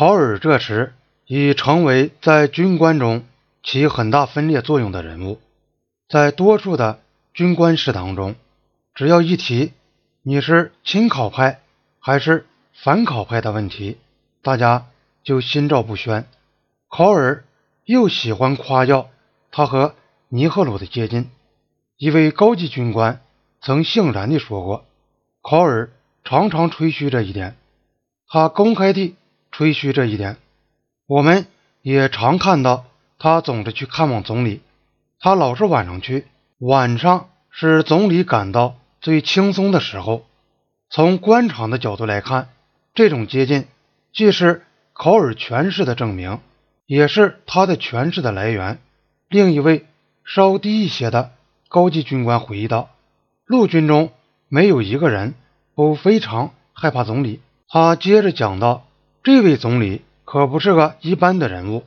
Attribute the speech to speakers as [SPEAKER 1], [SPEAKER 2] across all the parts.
[SPEAKER 1] 考尔这时已成为在军官中起很大分裂作用的人物，在多数的军官室当中，只要一提你是亲考派还是反考派的问题，大家就心照不宣。考尔又喜欢夸耀他和尼赫鲁的接近，一位高级军官曾欣然地说过，考尔常常吹嘘这一点，他公开地吹嘘这一点。我们也常看到他总是去看望总理，他老是晚上去，晚上是总理感到最轻松的时候。从官场的角度来看，这种接近既是考尔权势的证明。也是他的权势的来源。另一位稍低一些的高级军官回忆道：“陆军中没有一个人不非常害怕总理。”他接着讲到：“这位总理可不是个一般的人物，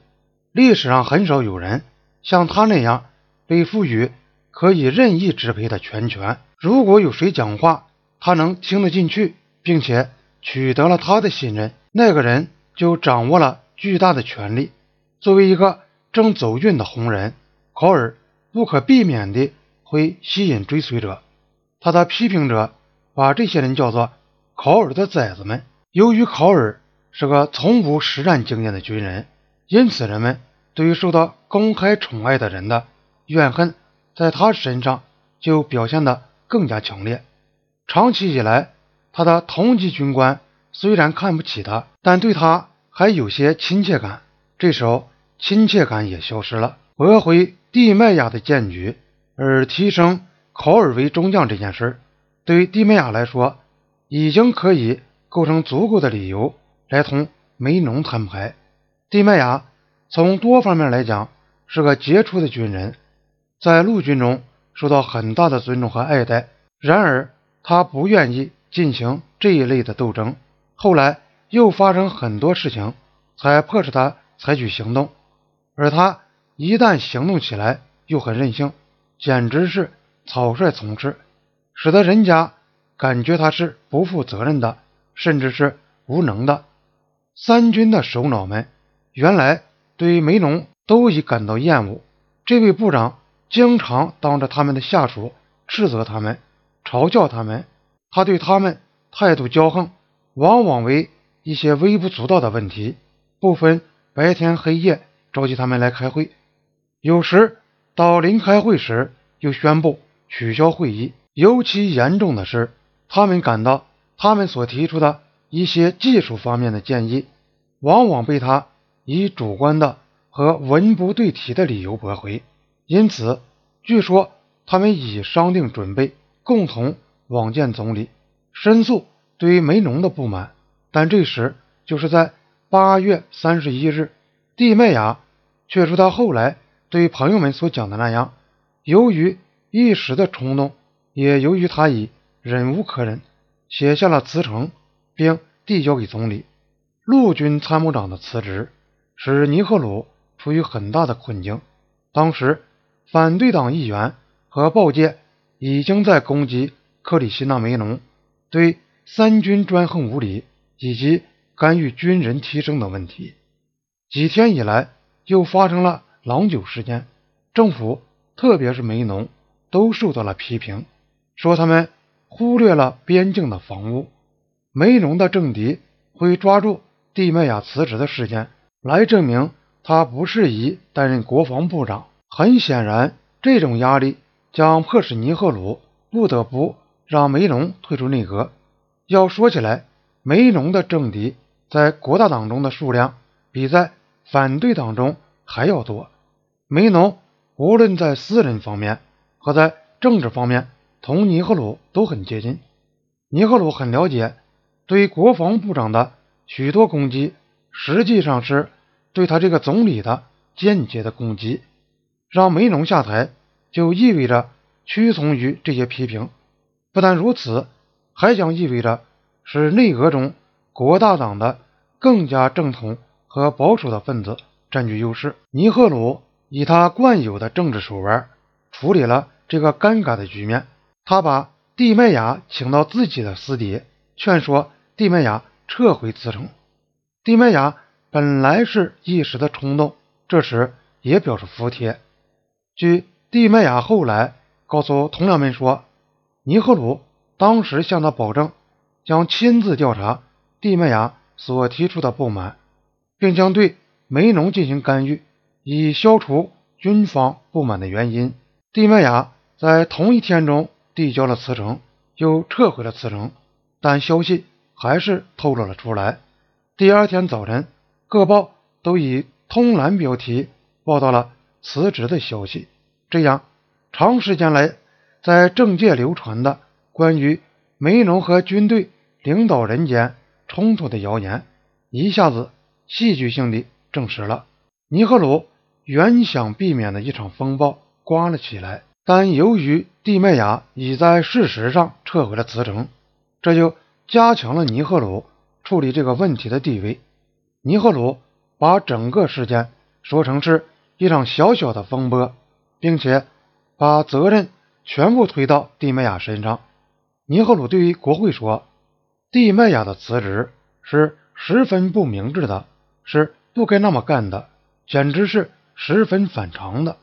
[SPEAKER 1] 历史上很少有人像他那样被赋予可以任意支配的全权。如果有谁讲话，他能听得进去，并且取得了他的信任，那个人就掌握了巨大的权力。”作为一个正走运的红人，考尔不可避免地会吸引追随者。他的批评者把这些人叫做“考尔的崽子们”。由于考尔是个从无实战经验的军人，因此人们对于受到公开宠爱的人的怨恨，在他身上就表现得更加强烈。长期以来，他的同级军官虽然看不起他，但对他还有些亲切感。这时候。亲切感也消失了。驳回蒂麦亚的荐举，而提升考尔为中将这件事，对于蒂麦亚来说，已经可以构成足够的理由来同梅农摊牌。蒂麦亚从多方面来讲是个杰出的军人，在陆军中受到很大的尊重和爱戴。然而，他不愿意进行这一类的斗争。后来又发生很多事情，才迫使他采取行动。而他一旦行动起来，又很任性，简直是草率从事，使得人家感觉他是不负责任的，甚至是无能的。三军的首脑们原来对梅农都已感到厌恶，这位部长经常当着他们的下属斥责他们，嘲笑他们，他对他们态度骄横，往往为一些微不足道的问题，不分白天黑夜。召集他们来开会，有时到临开会时又宣布取消会议。尤其严重的是，他们感到他们所提出的一些技术方面的建议，往往被他以主观的和文不对题的理由驳回。因此，据说他们已商定准备共同往见总理，申诉对于梅农的不满。但这时就是在八月三十一日，蒂麦亚。却如他后来对朋友们所讲的那样，由于一时的冲动，也由于他已忍无可忍，写下了辞呈，并递交给总理。陆军参谋长的辞职使尼赫鲁处于很大的困境。当时，反对党议员和报界已经在攻击克里希那梅农对三军专横无理以及干预军人提升等问题。几天以来。又发生了郎酒事件，政府特别是梅农都受到了批评，说他们忽略了边境的防务。梅农的政敌会抓住蒂麦亚辞职的事件来证明他不适宜担任国防部长。很显然，这种压力将迫使尼赫鲁不得不让梅农退出内阁。要说起来，梅农的政敌在国大党中的数量比在反对党中还要多。梅农无论在私人方面和在政治方面，同尼赫鲁都很接近。尼赫鲁很了解，对国防部长的许多攻击，实际上是对他这个总理的间接的攻击。让梅农下台，就意味着屈从于这些批评。不但如此，还将意味着使内阁中国大党的更加正统。和保守的分子占据优势。尼赫鲁以他惯有的政治手腕处理了这个尴尬的局面。他把蒂麦亚请到自己的私邸，劝说蒂麦亚撤回辞呈。蒂麦亚本来是一时的冲动，这时也表示服帖。据蒂麦雅后来告诉同僚们说，尼赫鲁当时向他保证，将亲自调查蒂麦雅所提出的不满，并将对梅农进行干预，以消除军方不满的原因。蒂麦雅在同一天中递交了辞呈，又撤回了辞呈，但消息还是透露了出来。第二天早晨，各报都以通栏标题报道了辞职的消息。这样，长时间来在政界流传的关于梅农和军队领导人间冲突的谣言，一下子戏剧性的证实了。尼赫鲁原想避免的一场风暴刮了起来，但由于蒂麦雅已在事实上撤回了辞呈，这就加强了尼赫鲁处理这个问题的地位。尼赫鲁把整个事件说成是一场小小的风波。并且把责任全部推到蒂麦雅身上。尼赫鲁对于国会说：“蒂麦雅的辞职是十分不明智的，是不该那么干的，简直是十分反常的。”